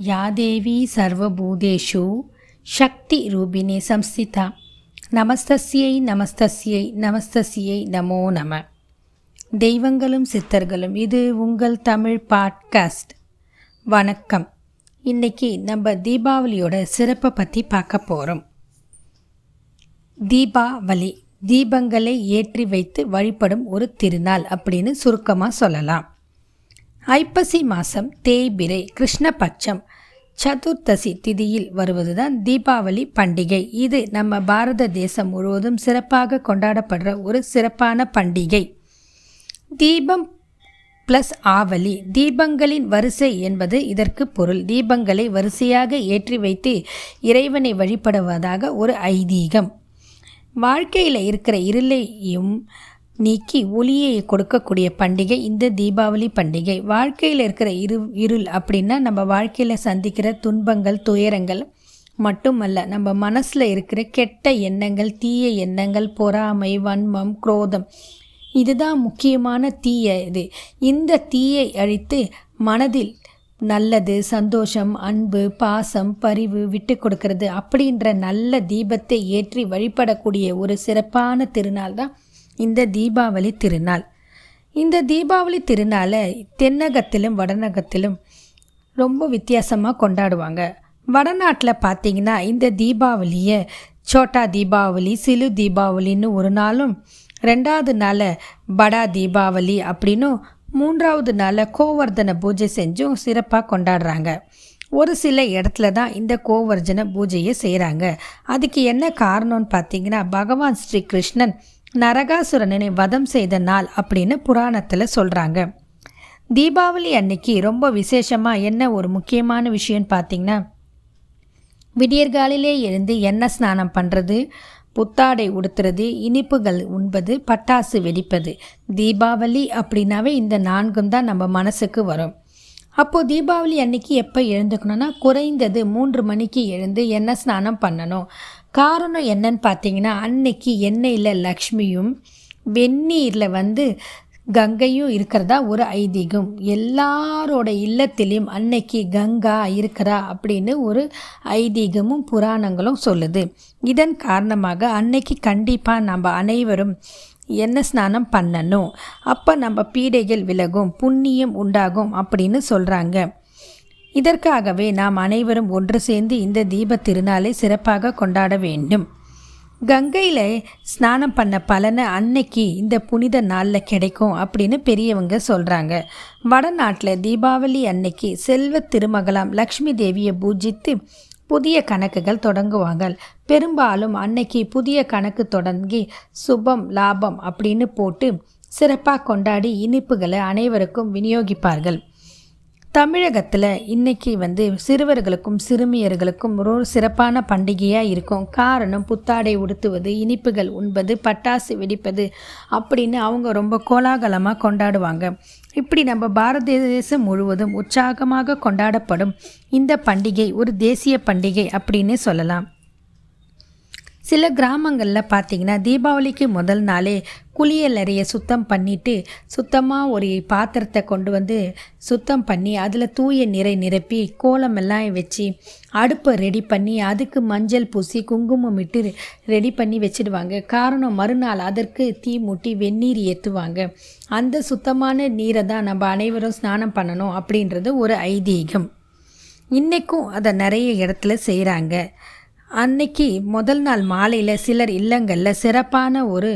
या देवी सर्वभूतेषु शक्तिरूपिणी संस्थिता நமஸ்தஸ்யை நமஸ்தஸ்யை நமஸ்தஸ்யை நமோ நம தெய்வங்களும் சித்தர்களும் இது உங்கள் தமிழ் பாட்காஸ்ட் வணக்கம் இன்னைக்கு நம்ம தீபாவளியோட சிறப்பை பற்றி பார்க்க போகிறோம் தீபாவளி தீபங்களை ஏற்றி வைத்து வழிபடும் ஒரு திருநாள் அப்படின்னு சுருக்கமாக சொல்லலாம் ஐப்பசி மாதம் தேய்பிரை கிருஷ்ணபட்சம் சதுர்த்தசி திதியில் வருவதுதான் தீபாவளி பண்டிகை. இது நம்ம பாரத தேசம் முழுவதும் சிறப்பாக கொண்டாடப்படுற ஒரு சிறப்பான பண்டிகை. தீபம் ப்ளஸ் ஆவலி. தீபங்களின் வரிசை என்பது இதற்கு பொருள். தீபங்களை வரிசையாக ஏற்றி வைத்து இறைவனை வழிபடுவதாக ஒரு ஐதீகம். வாழ்க்கையில் இருக்கிற இருளையும் நீக்கி ஒளியை கொடுக்கக்கூடிய பண்டிகை இந்த தீபாவளி பண்டிகை. வாழ்க்கையில் இருக்கிற இரு இருள் அப்படின்னா நம்ம வாழ்க்கையில் சந்திக்கிற துன்பங்கள் துயரங்கள் மட்டுமல்ல நம்ம மனசில் இருக்கிற கெட்ட எண்ணங்கள் தீய எண்ணங்கள் பொறாமை வன்மம் குரோதம் இதுதான் முக்கியமான தீய இது. இந்த தீயை அழித்து மனதில் நல்லது சந்தோஷம் அன்பு பாசம் பரிவு விட்டு கொடுக்கறது அப்படின்ற நல்ல தீபத்தை ஏற்றி வழிபடக்கூடிய ஒரு சிறப்பான திருநாள் தான் இந்த தீபாவளி திருநாள். இந்த தீபாவளி திருநாளை தென்னகத்திலும் வடநகத்திலும் ரொம்ப வித்தியாசமாக கொண்டாடுவாங்க. வடநாட்டில் பார்த்தீங்கன்னா இந்த தீபாவளியை சோட்டா தீபாவளி சிலு தீபாவளின்னு ஒரு நாளும் ரெண்டாவது நாள் படா தீபாவளி அப்படின்னும் மூன்றாவது நாளில் கோவர்தன பூஜை செஞ்சும் சிறப்பாக கொண்டாடுறாங்க. ஒரு சில இடத்துல தான் இந்த கோவர்ஜன பூஜையை செய்கிறாங்க அதுக்கு என்ன காரணம்னு பார்த்தீங்கன்னா பகவான் ஸ்ரீ கிருஷ்ணன் நரகாசுரனை வதம் செய்த நாள் அப்படின்னு புராணத்தில் சொல்கிறாங்க தீபாவளி அன்னைக்கு ரொம்ப விசேஷமாக என்ன ஒரு முக்கியமான விஷயம்னு பார்த்தீங்கன்னா விடியற்காலிலே எழுந்து எண்ணெய் ஸ்நானம் பண்ணுறது புத்தாடை உடுத்துறது இனிப்புகள் உண்பது பட்டாசு வெடிப்பது. தீபாவளி அப்படின்னாவே இந்த நான்கும் தான் நம்ம மனசுக்கு வரும். அப்போது தீபாவளி அன்னைக்கு எப்போ எழுந்துக்கணும்னா குறைந்தது மூன்று மணிக்கு எழுந்து எண்ணெய் ஸ்நானம் பண்ணணும். காரணம் என்னன்னு பார்த்தீங்கன்னா அன்னைக்கு எண்ணெயில் லக்ஷ்மியும் வெந்நீரில் வந்து கங்கையும் இருக்கிறதா? ஒரு ஐதீகம். எல்லாரோட இல்லத்திலையும் அன்னைக்கு கங்கா இருக்கிறா அப்படின்னு ஒரு ஐதீகமும் புராணங்களும் சொல்லுது. இதன் காரணமாக அன்னைக்கு கண்டிப்பாக நம்ம அனைவரும் என்ன ஸ்நானம் பண்ணணும்? அப்போ நம்ம பீடைகள் விலகும் புண்ணியம் உண்டாகும் அப்படின்னு சொல்கிறாங்க இதற்காகவே நாம் அனைவரும் ஒன்று சேர்ந்து இந்த தீப திருநாளை சிறப்பாக கொண்டாட வேண்டும். கங்கையில் ஸ்நானம் பண்ண பலனை அன்னைக்கு இந்த புனித நாளில் கிடைக்கும் அப்படின்னு பெரியவங்க சொல்கிறாங்க வடநாட்டில் தீபாவளி அன்னைக்கு செல்வ திருமகளாம் லக்ஷ்மி தேவியை பூஜித்து புதிய கணக்குகள் தொடங்குவாங்க. பெரும்பாலும் அன்னைக்கு புதிய கணக்கு தொடங்கி சுபம் லாபம் அப்படின்னு போட்டு சிறப்பாக கொண்டாடி இனிப்புகளை அனைவருக்கும் விநியோகிப்பார்கள். தமிழகத்தில் இன்றைக்கி வந்து சிறுவர்களுக்கும் சிறுமியர்களுக்கும் ஒரு சிறப்பான பண்டிகையாக இருக்கும். காரணம் புத்தாடை உடுத்துவது இனிப்புகள் உண்பது பட்டாசு வெடிப்பது அப்படின்னு அவங்க ரொம்ப கோலாகலமாக கொண்டாடுவாங்க. இப்படி நம்ம பாரத தேசம் முழுவதும் உற்சாகமாக கொண்டாடப்படும் இந்த பண்டிகை ஒரு தேசிய பண்டிகை அப்படின்னு சொல்லலாம். சில கிராமங்களில் பார்த்தீங்கன்னா தீபாவளிக்கு முதல் நாளே குளியல் சுத்தம் பண்ணிவிட்டு சுத்தமாக ஒரு பாத்திரத்தை கொண்டு வந்து சுத்தம் பண்ணி அதில் தூய நிறை நிரப்பி கோலம் எல்லாம் வச்சு அடுப்பை ரெடி பண்ணி அதுக்கு மஞ்சள் பூசி குங்குமம் இட்டு ரெடி பண்ணி வச்சிடுவாங்க. காரணம் மறுநாள் அதற்கு தீ மூட்டி வெந்நீர் ஏற்றுவாங்க அந்த சுத்தமான நீரை தான் நம்ம அனைவரும் ஸ்நானம் பண்ணணும் அப்படின்றது ஒரு ஐதீகம். இன்றைக்கும் அதை நிறைய இடத்துல செய்கிறாங்க அன்னைக்கு முதல் நாள் மாலையில் சிலர் இல்லங்களில் சிறப்பான ஒரு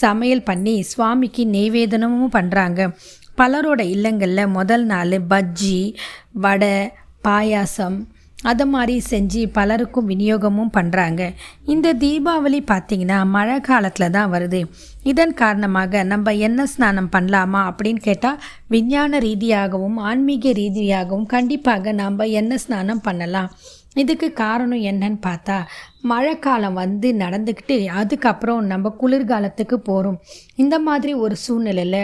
சமையல் பண்ணி சுவாமிக்கு நெய்வேதனமும் பண்ணுறாங்க பலரோட இல்லங்களில் முதல் நாள் பஜ்ஜி வடை பாயாசம் அதை மாதிரி செஞ்சு பலருக்கும் விநியோகமும் பண்ணுறாங்க இந்த தீபாவளி பார்த்திங்கன்னா மழை காலத்தில் தான் வருது. இதன் காரணமாக நம்ம என்ன ஸ்நானம் பண்ணலாமா அப்படின்னு கேட்டால் விஞ்ஞான ரீதியாகவும் ஆன்மீக ரீதியாகவும் கண்டிப்பாக நாம் என்ன ஸ்நானம் பண்ணலாம்? இதுக்கு காரணம் என்னன்னு பார்த்தா மழைக்காலம் வந்து நடந்துக்கிட்டு அதுக்கப்புறம் நம்ம குளிர்காலத்துக்கு போகிறோம் இந்த மாதிரி ஒரு சூழ்நிலையில்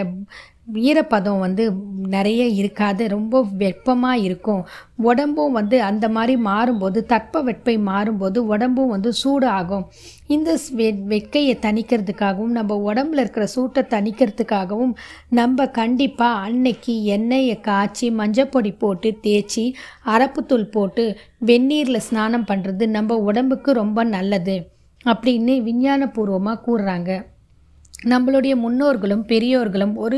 ஈரப்பதம் வந்து நிறைய இருக்காது ரொம்ப வெப்பமாக இருக்கும். உடம்பும் வந்து அந்த மாதிரி மாறும்போது தட்ப வெப்பை மாறும்போது உடம்பும் வந்து சூடு ஆகும் இந்த வெ வெக்கையை தணிக்கிறதுக்காகவும் நம்ம உடம்புல இருக்கிற சூட்டை தணிக்கிறதுக்காகவும் நம்ம கண்டிப்பாக அன்னைக்கு எண்ணெயை காய்ச்சி மஞ்சப்பொடி போட்டு தேய்ச்சி அரப்புத்தூள் போட்டு வெந்நீரில் ஸ்நானம் பண்ணுறது நம்ம உடம்புக்கு ரொம்ப நல்லது அப்படின்னு விஞ்ஞானபூர்வமாக கூறுறாங்க. நம்மளுடைய முன்னோர்களும் பெரியோர்களும் ஒரு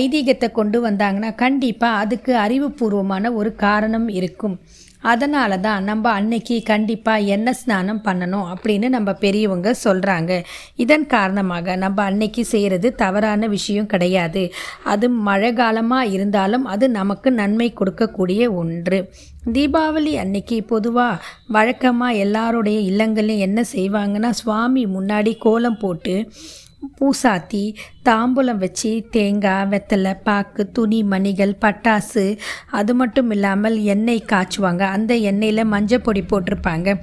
ஐதீகத்தை கொண்டு வந்தாங்கன்னா கண்டிப்பாக அதுக்கு அறிவுபூர்வமான ஒரு காரணம் இருக்கும். அதனால தான் நம்ம அன்னைக்கு கண்டிப்பாக எண்ணெய் ஸ்நானம் பண்ணணும் அப்படின்னு நம்ம பெரியவங்க சொல்கிறாங்க இதன் காரணமாக நம்ம அன்னைக்கு செய்கிறது தவறான விஷயம் கிடையாது. அது மழை காலமாக இருந்தாலும் அது நமக்கு நன்மை கொடுக்கக்கூடிய ஒன்று. தீபாவளி அன்னைக்கு பொதுவாக வழக்கமாக எல்லாருடைய இல்லங்களையும் என்ன செய்வாங்கன்னா சுவாமி முன்னாடி கோலம் போட்டு பூசாத்தி தாம்பூலம் வச்சு தேங்காய் வெத்தலை பாக்கு துணி மணிகள் பட்டாசு அது மட்டும் இல்லாமல் எண்ணெய் காய்ச்சுவாங்க. அந்த எண்ணெயில் மஞ்சள் பொடி போட்டிருப்பாங்க.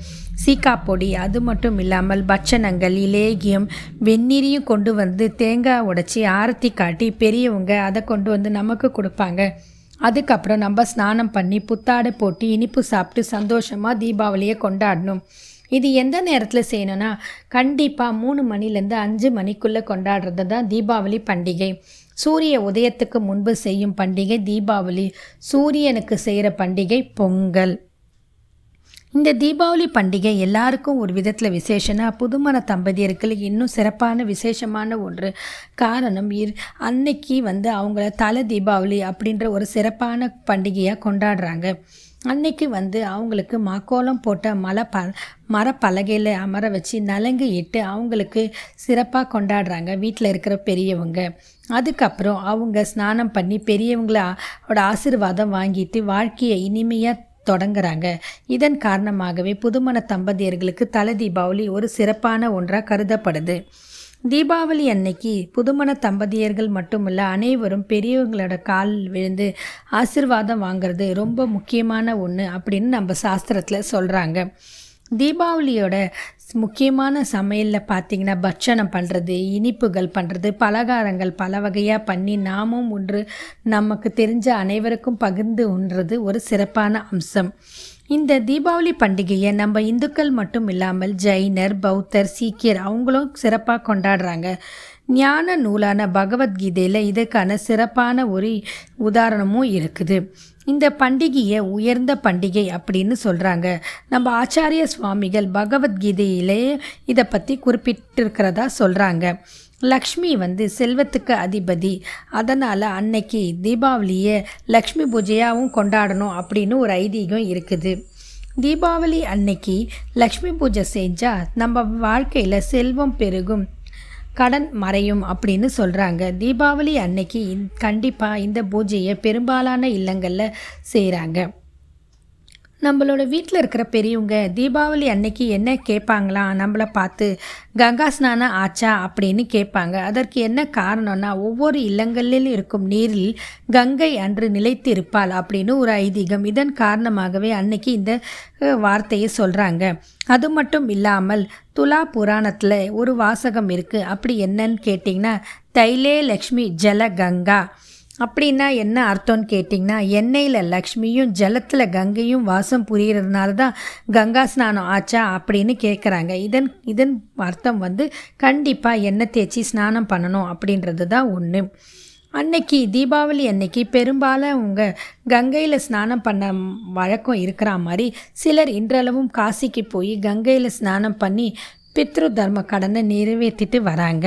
சீக்கா பொடி அது மட்டும் இல்லாமல் பட்சணங்கள் இலேகியம் வெந்நீரையும் கொண்டு வந்து தேங்காய் உடைச்சி ஆரத்தி காட்டி பெரியவங்க அதை கொண்டு வந்து நமக்கு கொடுப்பாங்க. அதுக்கப்புறம் நம்ம ஸ்நானம் பண்ணி புத்தாடை போட்டு இனிப்பு சாப்பிட்டு சந்தோஷமாக தீபாவளியை கொண்டாடணும். இது எந்த நேரத்தில் செய்யணும்னா கண்டிப்பாக மூணு மணிலேருந்து அஞ்சு மணிக்குள்ளே கொண்டாடுறது தான் தீபாவளி பண்டிகை. சூரிய உதயத்துக்கு முன்பு செய்யும் பண்டிகை தீபாவளி. சூரியனுக்கு செய்கிற பண்டிகை பொங்கல். இந்த தீபாவளி பண்டிகை எல்லாருக்கும் ஒரு விதத்தில் விசேஷனா புதுமண தம்பதியருக்கு இன்னும் சிறப்பான விசேஷமான ஒன்று. காரணம் இர் அன்னைக்கு வந்து அவங்கள தலை தீபாவளி அப்படின்ற ஒரு சிறப்பான பண்டிகையாக கொண்டாடுறாங்க. அன்னைக்கு வந்து அவங்களுக்கு மாக்கோலம் போட்ட மலை ப மரப்பலகையில் அமர வச்சு நலங்கு இட்டு அவங்களுக்கு சிறப்பாக கொண்டாடுறாங்க வீட்டில் இருக்கிற பெரியவங்க. அதுக்கப்புறம் அவங்க ஸ்நானம் பண்ணி பெரியவங்களோட ஆசீர்வாதம் வாங்கிட்டு வாழ்க்கையை இனிமையாக தொடங்குறாங்க. இதன் காரணமாகவே புதுமண தம்பதியர்களுக்கு தலை தீபாவளி ஒரு சிறப்பான ஒன்றாக கருதப்படுது. தீபாவளி அன்னைக்கு புதுமண தம்பதியர்கள் மட்டுமல்ல அனைவரும் பெரியவங்களோட கால் விழுந்து ஆசிர்வாதம் வாங்கிறது ரொம்ப முக்கியமான ஒன்று அப்படின்னு நம்ம சாஸ்திரத்தில் சொல்கிறாங்க தீபாவளியோட முக்கியமான சமையலில் பார்த்திங்கன்னா பட்சணம் பண்ணுறது இனிப்புகள் பண்ணுறது பலகாரங்கள் பல வகையாக பண்ணி நாமும் ஒன்று நமக்கு தெரிஞ்ச அனைவருக்கும் பகிர்ந்து உண்றது ஒரு சிறப்பான அம்சம். இந்த தீபாவளி பண்டிகையை நம்ம இந்துக்கள் மட்டும் இல்லாமல் ஜெயினர் பௌத்தர் சீக்கியர் அவங்களும் சிறப்பாக கொண்டாடுறாங்க. ஞான நூலான பகவத்கீதையில் இதுக்கான சிறப்பான ஒரு உதாரணமும் இருக்குது. இந்த பண்டிகையை உயர்ந்த பண்டிகை அப்படின்னு சொல்கிறாங்க நம்ம ஆச்சாரிய சுவாமிகள் பகவத்கீதையிலே இதை பற்றி குறிப்பிட்டிருக்கிறதா சொல்கிறாங்க லக்ஷ்மி வந்து செல்வத்துக்கு அதிபதி. அதனால் அன்னைக்கு தீபாவளியை லக்ஷ்மி பூஜையாகவும் கொண்டாடணும் அப்படின்னு ஒரு ஐதீகம் இருக்குது. தீபாவளி அன்னைக்கு லக்ஷ்மி பூஜை செஞ்சால் நம்ம வாழ்க்கையில் செல்வம் பெருகும். கடன் மறையும் அப்படின்னு சொல்கிறாங்க தீபாவளி அன்னைக்கு கண்டிப்பாக இந்த பூஜையை பெரும்பாலான இல்லங்களில் செய்கிறாங்க நம்மளோட வீட்டில் இருக்கிற பெரியவங்க தீபாவளி அன்னைக்கு என்ன கேட்பாங்களாம் நம்மளை பார்த்து கங்கா ஸ்நானம் ஆச்சா? அப்படின்னு கேட்பாங்க. அதற்கு என்ன காரணம்னா ஒவ்வொரு இல்லங்களில் இருக்கும் நீரில் கங்கை அன்று நிலைத்து இருப்பாள் அப்படின்னு ஒரு ஐதீகம். இதன் காரணமாகவே அன்னைக்கு இந்த வார்த்தையை சொல்கிறாங்க அது மட்டும் இல்லாமல் துலா புராணத்தில் ஒரு வாசகம் இருக்குது அப்படி என்னன்னு கேட்டிங்கன்னா தைலே லக்ஷ்மி ஜல கங்கா. அப்படின்னா என்ன அர்த்தம்னு கேட்டிங்கன்னா எண்ணெயில் லக்ஷ்மியும் ஜலத்தில் கங்கையும் வாசம் புரிகிறதுனால தான் கங்கா ஸ்நானம் ஆச்சா அப்படின்னு கேட்குறாங்க இதன் இதன் அர்த்தம் வந்து கண்டிப்பாக எண்ணெய் தேய்ச்சி ஸ்நானம் பண்ணணும் அப்படின்றது தான் ஒன்று அன்னைக்கு தீபாவளி அன்னைக்கு பெரும்பாலும் உங்கள் கங்கையில் ஸ்நானம் பண்ண வழக்கம் இருக்கிற மாதிரி சிலர் இன்றளவும் காசிக்கு போய் கங்கையில் ஸ்நானம் பண்ணி பித்ரு தர்ம கடனை நிறைவேற்றிட்டு வராங்க.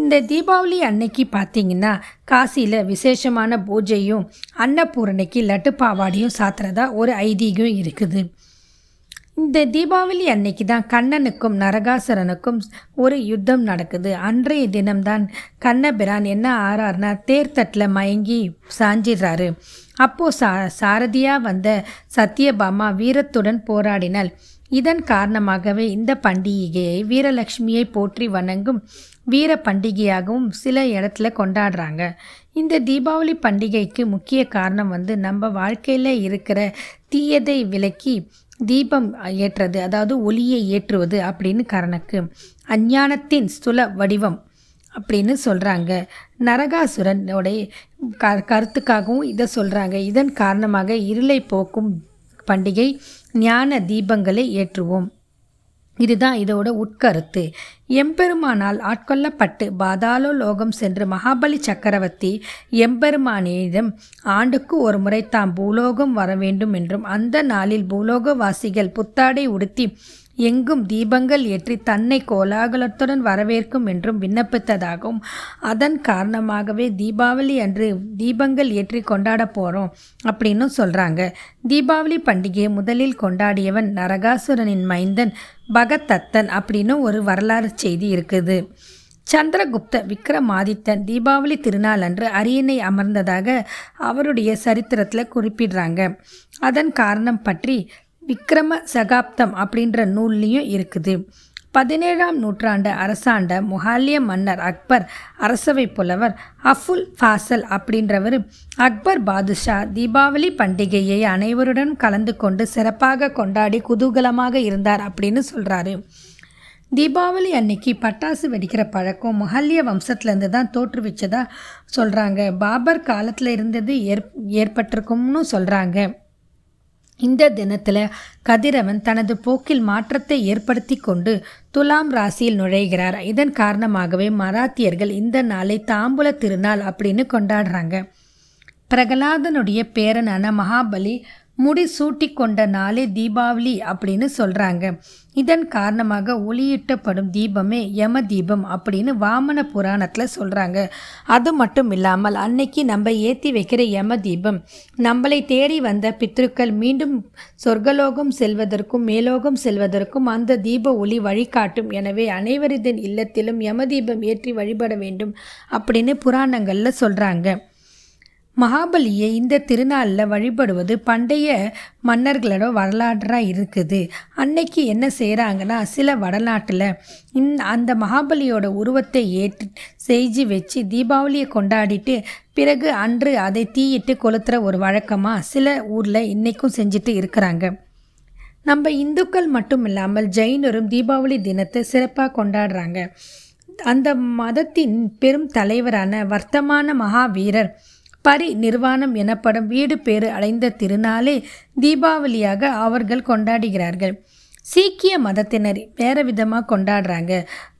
இந்த தீபாவளி அன்னைக்கு பார்த்தீங்கன்னா காசியில் விசேஷமான பூஜையும் அன்னபூரணைக்கு லட்டு பாவாடியும் சாத்துறதா ஒரு ஐதீகம் இருக்குது. இந்த தீபாவளி அன்னைக்கு தான் கண்ணனுக்கும் நரகாசுரனுக்கும் ஒரு யுத்தம் நடக்குது. அன்றைய தினம்தான் கண்ணபிரான் என்ன ஆறார்னா தேர்தட்டில் மயங்கி சாஞ்சிடுறாரு. அப்போது சா சாரதியாக வந்த சத்யபாமா வீரத்துடன் போராடினாள் இதன் காரணமாகவே இந்த பண்டிகையை வீரலட்சுமியை போற்றி வணங்கும் வீர பண்டிகையாகவும் சில இடத்துல கொண்டாடுறாங்க. இந்த தீபாவளி பண்டிகைக்கு முக்கிய காரணம் வந்து நம்ம வாழ்க்கையில் இருக்கிற தீயதை விலக்கி தீபம் ஏற்றுறது அதாவது ஒளியை ஏற்றுவது அப்படின்னு கரணக்கு. அஞ்ஞானத்தின் ஸ்துல வடிவம் அப்படின்னு சொல்கிறாங்க நரகாசுரனுடைய க கருத்துக்காகவும் இதை சொல்கிறாங்க இதன் காரணமாக இருளை போக்கும் பண்டிகை ஞான தீபங்களை ஏற்றுவோம். இதுதான் இதோட உட்கருத்து. எம்பெருமானால் ஆட்கொள்ளப்பட்டு பாதாளோ லோகம் சென்று மகாபலி சக்கரவர்த்தி எம்பெருமானிடம் ஆண்டுக்கு ஒரு முறை தாம் பூலோகம் வர வேண்டும் என்றும் அந்த நாளில் பூலோகவாசிகள் புத்தாடை உடுத்தி எங்கும் தீபங்கள் ஏற்றி தன்னை கோலாகலத்துடன் வரவேற்கும் என்றும் விண்ணப்பித்ததாகவும் அதன் காரணமாகவே தீபாவளி அன்று தீபங்கள் ஏற்றி கொண்டாட போகிறோம் அப்படின்னு சொல்கிறாங்க தீபாவளி பண்டிகையை முதலில் கொண்டாடியவன் நரகாசுரனின் மைந்தன் பகதத்தன் அப்படின்னு ஒரு வரலாறு செய்தி இருக்குது. சந்திரகுப்த விக்ரமாதித்தன் தீபாவளி திருநாள் அன்று அரியணை அமர்ந்ததாக அவருடைய சரித்திரத்தில் குறிப்பிடுறாங்க. அதன் காரணம் பற்றி விக்ரம சகாப்தம் அப்படின்ற நூல்லையும் இருக்குது. பதினேழாம் நூற்றாண்டு அரசாண்ட முஹாலிய மன்னர் அக்பர் அரசவை புலவர் அஃபுல் ஃபாசல் அப்படின்றவர் அக்பர் பாதுஷா தீபாவளி பண்டிகையை அனைவருடன் கலந்து கொண்டு சிறப்பாக கொண்டாடி குதூகலமாக இருந்தார் அப்படின்னு சொல்கிறாரு தீபாவளி அன்னைக்கு பட்டாசு வெடிக்கிற பழக்கம் மொஹல்ய வம்சத்துலேருந்து தான் தோற்றுவிச்சதா சொல்கிறாங்க பாபர் காலத்தில் இருந்தது ஏற் ஏற்பட்டிருக்கும்னு சொல்கிறாங்க இந்த தினத்தில் கதிரவன் தனது போக்கில் மாற்றத்தை ஏற்படுத்தி கொண்டு துலாம் ராசியில் நுழைகிறார். இதன் காரணமாகவே மராத்தியர்கள் இந்த நாளை தாம்பூல திருநாள் அப்படின்னு கொண்டாடுறாங்க. பிரகலாதனுடைய பேரனான மகாபலி முடி சூட்டி கொண்ட நாளே தீபாவளி அப்படின்னு சொல்கிறாங்க இதன் காரணமாக ஒளியிட்டப்படும் தீபமே யம தீபம் அப்படின்னு வாமன புராணத்தில் சொல்கிறாங்க அது மட்டும் இல்லாமல் அன்னைக்கு நம்ம ஏற்றி வைக்கிற யம தீபம் நம்மளை தேடி வந்த பித்ருக்கள் மீண்டும் சொர்க்கலோகம் செல்வதற்கும் மேலோகம் செல்வதற்கும் அந்த தீப ஒளி வழிகாட்டும். எனவே அனைவரின் இல்லத்திலும் யம தீபம் ஏற்றி வழிபட வேண்டும் அப்படின்னு புராணங்களில் சொல்கிறாங்க மகாபலியை இந்த திருநாளில் வழிபடுவது பண்டைய மன்னர்களோட வரலாற்றாக இருக்குது. அன்னைக்கு என்ன செய்கிறாங்கன்னா சில வடநாட்டில் இந் அந்த மகாபலியோட உருவத்தை ஏற்று செஞ்சு வச்சு தீபாவளியை கொண்டாடிட்டு பிறகு அன்று அதை தீயிட்டு கொளுத்துற ஒரு வழக்கமாக சில ஊரில் இன்றைக்கும் செஞ்சுட்டு இருக்கிறாங்க. நம்ம இந்துக்கள் மட்டும் இல்லாமல் ஜெயினரும் தீபாவளி தினத்தை சிறப்பாக கொண்டாடுறாங்க. அந்த மதத்தின் பெரும் தலைவரான வர்த்தமான மகாவீரர் பரி நிர்வாணம் எனப்படும் வீடு பேறு அடைந்த திருநாளே தீபாவளியாக அவர்கள் கொண்டாடுகிறார்கள். சீக்கிய மதத்தினர் வேறு விதமாக கொண்டாடுறாங்க.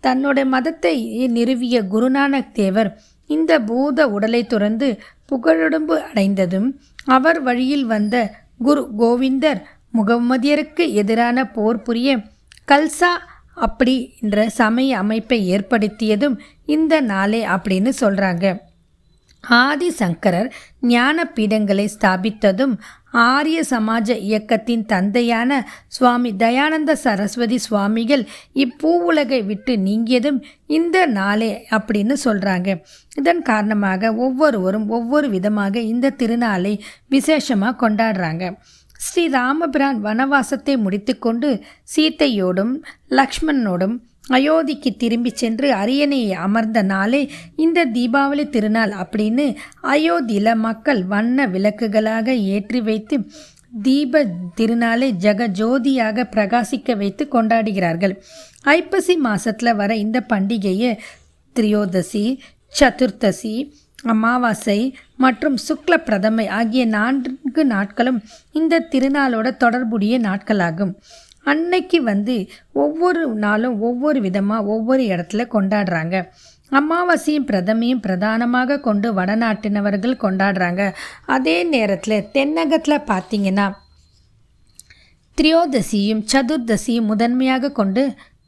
தன்னோட மதத்தை நிறுவிய குருநானக் தேவர் இந்த பூத உடலை துறந்து புகழுடம்பு அடைந்ததும் அவர் வழியில் வந்த குரு கோவிந்தர் முகம்மதியருக்கு எதிரான போர் புரிய கல்சா அப்படி என்ற சமய அமைப்பை ஏற்படுத்தியதும் இந்த நாளே அப்படின்னு சொல்கிறாங்க ஆதிசங்கரர் ஞான பீடங்களை ஸ்தாபித்ததும் ஆரிய சமாஜ இயக்கத்தின் தந்தையான சுவாமி தயானந்த சரஸ்வதி சுவாமிகள் இப்பூவுலகை விட்டு நீங்கியதும் இந்த நாளே அப்படின்னு சொல்கிறாங்க இதன் காரணமாக ஒவ்வொருவரும் ஒவ்வொரு விதமாக இந்த திருநாளை விசேஷமாக கொண்டாடுறாங்க. ஸ்ரீ ராமபிரான் வனவாசத்தை முடித்துக்கொண்டு சீத்தையோடும் லக்ஷ்மணனோடும் அயோத்திக்கு திரும்பி சென்று அரியணையை அமர்ந்த நாளே இந்த தீபாவளி திருநாள் அப்படின்னு அயோத்தியில் மக்கள் வண்ண விளக்குகளாக ஏற்றி வைத்து தீப திருநாளை ஜெகஜோதியாக பிரகாசிக்க வைத்து கொண்டாடுகிறார்கள். ஐப்பசி மாதத்தில் வர இந்த பண்டிகையை திரியோதசி சதுர்த்தசி அமாவாசை மற்றும் சுக்ல பிரதமை ஆகிய நான்கு நாட்களும் இந்த திருநாளோட தொடர்புடைய நாட்களாகும். அன்னைக்கு வந்து ஒவ்வொரு நாளும் ஒவ்வொரு விதமாக ஒவ்வொரு இடத்துல கொண்டாடுறாங்க. அமாவாசையும் பிரதமையும் பிரதானமாக கொண்டு வடநாட்டினவர்கள் கொண்டாடுறாங்க. அதே நேரத்தில் தென்னகத்தில் பார்த்தீங்கன்னா திரியோதசியும் சதுர்தசியும் முதன்மையாக கொண்டு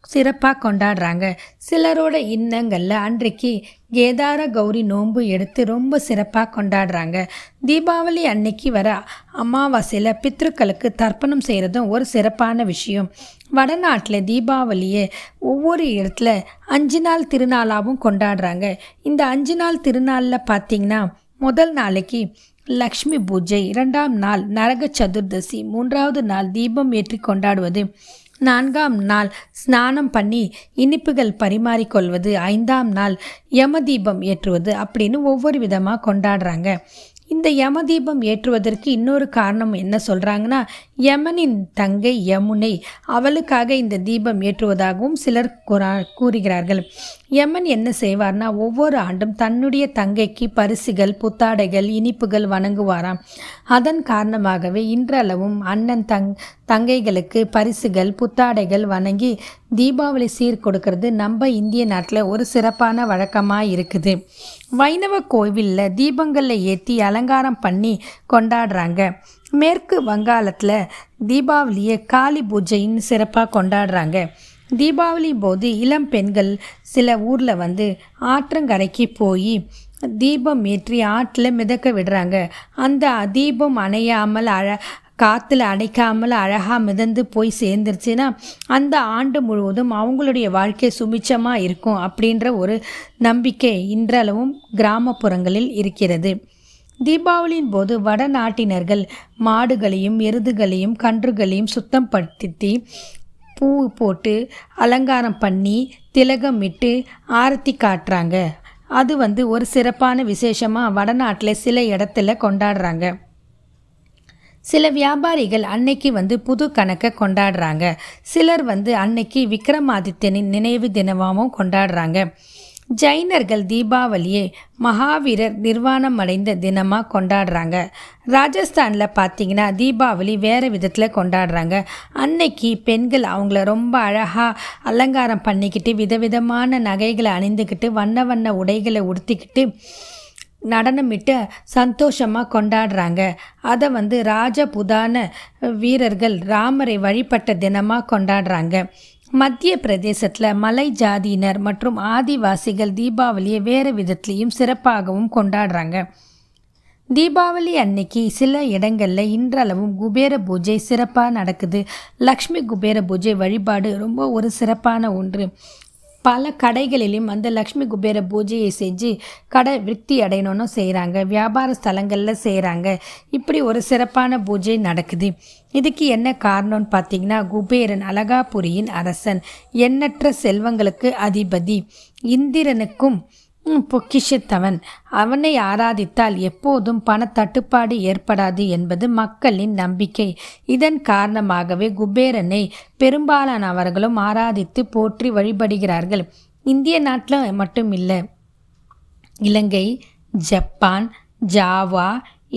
சிறப்பாக கொண்டாடுறாங்க. சிலரோட இன்னங்களில் அன்றைக்கு கேதார கௌரி நோன்பு எடுத்து ரொம்ப சிறப்பாக கொண்டாடுறாங்க. தீபாவளி அன்னைக்கு வர அமாவாசையில் பித்ருக்களுக்கு தர்ப்பணம் செய்கிறதும் ஒரு சிறப்பான விஷயம். வடநாட்டில் தீபாவளியை ஒவ்வொரு இடத்துல அஞ்சு நாள் திருநாளாகவும் கொண்டாடுறாங்க. இந்த அஞ்சு நாள் திருநாளில் பார்த்திங்கன்னா முதல் நாளைக்கு லக்ஷ்மி பூஜை இரண்டாம் நாள் நரக சதுர்தசி மூன்றாவது நாள் தீபம் ஏற்றி கொண்டாடுவது. நான்காம் நாள் ஸ்நானம் பண்ணி இனிப்புகள் பரிமாறிக்கொள்வது ஐந்தாம் நாள் யமதீபம் ஏற்றுவது அப்படின்னு ஒவ்வொரு விதமாக கொண்டாடுறாங்க. இந்த யமதீபம் ஏற்றுவதற்கு இன்னொரு காரணம் என்ன சொல்கிறாங்கன்னா யமனின் தங்கை யமுனை அவளுக்காக இந்த தீபம் ஏற்றுவதாகவும் சிலர் கூறா கூறுகிறார்கள். யமன் என்ன செய்வார்னா ஒவ்வொரு ஆண்டும் தன்னுடைய தங்கைக்கு பரிசுகள் புத்தாடைகள் இனிப்புகள் வணங்குவாராம். அதன் காரணமாகவே இன்றளவும் அண்ணன் தங் தங்கைகளுக்கு பரிசுகள் புத்தாடைகள் வணங்கி தீபாவளி சீர் கொடுக்கறது நம்ம இந்திய நாட்டில் ஒரு சிறப்பான வழக்கமாக இருக்குது. வைணவ கோவிலில் தீபங்களில் ஏற்றி அலங்காரம் பண்ணி கொண்டாடுறாங்க. மேற்கு வங்காளத்தில் தீபாவளியை காளி பூஜைன்னு சிறப்பாக கொண்டாடுறாங்க. தீபாவளி போது இளம் பெண்கள் சில ஊரில் வந்து ஆற்றங்கரைக்கு போய் தீபம் ஏற்றி ஆற்றில் மிதக்க விடுறாங்க. அந்த தீபம் அணையாமல் அழ காற்றுல அடைக்காமல் அழகாக மிதந்து போய் சேர்ந்துருச்சுன்னா அந்த ஆண்டு முழுவதும் அவங்களுடைய வாழ்க்கை சுமிச்சமாக இருக்கும் அப்படின்ற ஒரு நம்பிக்கை இன்றளவும் கிராமப்புறங்களில் இருக்கிறது. தீபாவளியின் போது வடநாட்டினர்கள் மாடுகளையும் எருதுகளையும் கன்றுகளையும் சுத்தம் படுத்தி பூ போட்டு அலங்காரம் பண்ணி திலகமிட்டு ஆரத்தி காட்டுறாங்க. அது வந்து ஒரு சிறப்பான விசேஷமாக வடநாட்டில் சில இடத்துல கொண்டாடுறாங்க. சில வியாபாரிகள் அன்னைக்கு வந்து புது கணக்கை கொண்டாடுறாங்க. சிலர் வந்து அன்னைக்கு விக்ரமாதித்யனின் நினைவு தினமாகவும் கொண்டாடுறாங்க. ஜைனர்கள் தீபாவளியை மகாவீரர் நிர்வாணம் அடைந்த தினமாக கொண்டாடுறாங்க. ராஜஸ்தானில் பார்த்தீங்கன்னா தீபாவளி வேறு விதத்தில் கொண்டாடுறாங்க. அன்னைக்கு பெண்கள் அவங்கள ரொம்ப அழகாக அலங்காரம் பண்ணிக்கிட்டு விதவிதமான நகைகளை அணிந்துக்கிட்டு வண்ண வண்ண உடைகளை உடுத்திக்கிட்டு நடனமிட்டு சந்தோஷமாக கொண்டாடுறாங்க. அதை வந்து ராஜபுதான வீரர்கள் ராமரை வழிபட்ட தினமாக கொண்டாடுறாங்க. மத்திய பிரதேசத்தில் மலை ஜாதியினர் மற்றும் ஆதிவாசிகள் தீபாவளியை வேறு விதத்துலேயும் சிறப்பாகவும் கொண்டாடுறாங்க. தீபாவளி அன்னைக்கு சில இடங்களில் இன்றளவும் குபேர பூஜை சிறப்பாக நடக்குது. லக்ஷ்மி குபேர பூஜை வழிபாடு ரொம்ப ஒரு சிறப்பான ஒன்று. பல கடைகளிலும் அந்த லக்ஷ்மி குபேர பூஜையை செஞ்சு கடை விருத்தி அடையணும்னு செய்கிறாங்க வியாபார ஸ்தலங்களில் செய்கிறாங்க இப்படி ஒரு சிறப்பான பூஜை நடக்குது. இதுக்கு என்ன காரணம்னு பார்த்தீங்கன்னா குபேரன் அலகாபுரியின் அரசன். எண்ணற்ற செல்வங்களுக்கு அதிபதி. இந்திரனுக்கும் பொக்கிஷத்தவன். அவனை ஆராதித்தால் எப்போதும் பணத்தட்டுப்பாடு ஏற்படாது என்பது மக்களின் நம்பிக்கை. இதன் காரணமாகவே குபேரனை பெரும்பாலானவர்களும் ஆராதித்து போற்றி வழிபடுகிறார்கள். இந்திய நாட்டில் மட்டும் இல்லை Ilangai Japan Java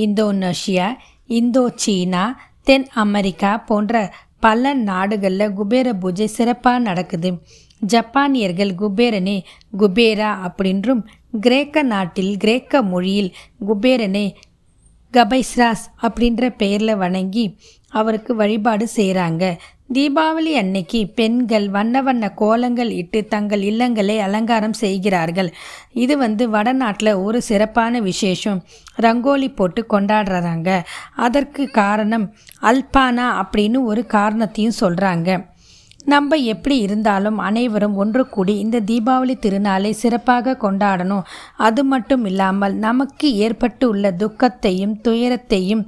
Indonesia Indochina தென் அமெரிக்கா போன்ற பல நாடுகளில் குபேர பூஜை சிறப்பாக நடக்குது. ஜப்பானியர்கள் குபேரனே குபேரா அப்படின்றும் கிரேக்க நாட்டில் கிரேக்க மொழியில் குபேரனே கபைஸ்ராஸ் அப்படின்ற பெயரில் வணங்கி அவருக்கு வழிபாடு செய்கிறாங்க தீபாவளி அன்னைக்கு பெண்கள் வண்ண வண்ண கோலங்கள் இட்டு தங்கள் இல்லங்களை அலங்காரம் செய்கிறார்கள். இது வந்து வடநாட்டில் ஒரு சிறப்பான விசேஷம். ரங்கோலி போட்டு கொண்டாடுறாங்க. அதற்கு காரணம் அல்பானா அப்படின்னு ஒரு காரணத்தையும் சொல்கிறாங்க நம்ம எப்படி இருந்தாலும் அனைவரும் ஒன்று கூடி இந்த தீபாவளி திருநாளை சிறப்பாக கொண்டாடணும். அது மட்டும் இல்லாமல் நமக்கு ஏற்பட்டு உள்ள துக்கத்தையும் துயரத்தையும்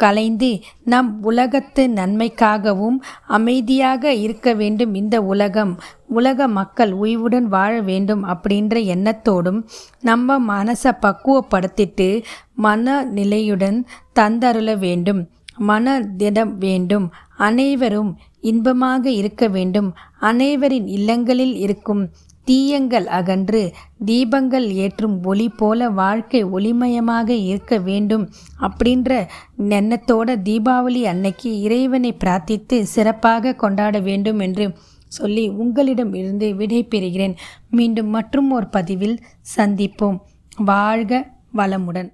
கலைந்து நம் உலகத்து நன்மைக்காகவும் அமைதியாக இருக்க வேண்டும். இந்த உலகம் உலக மக்கள் உய்வுடன் வாழ வேண்டும் அப்படின்ற எண்ணத்தோடும் நம்ம மனசை பக்குவப்படுத்திட்டு மனநிலையுடன் தந்தருள வேண்டும் மன திடம் வேண்டும். அனைவரும் இன்பமாக இருக்க வேண்டும். அனைவரின் இல்லங்களில் இருக்கும் தீயங்கள் அகன்று தீபங்கள் ஏற்றும் ஒளி போல வாழ்க்கை ஒளிமயமாக இருக்க வேண்டும் அப்படின்ற எண்ணத்தோட தீபாவளி அன்னைக்கு இறைவனை பிரார்த்தித்து சிறப்பாக கொண்டாட வேண்டும் என்று சொல்லி உங்களிடம் இருந்து விடை பெறுகிறேன் மீண்டும் மற்றும் ஒரு பதிவில் சந்திப்போம். வாழ்க வளமுடன்.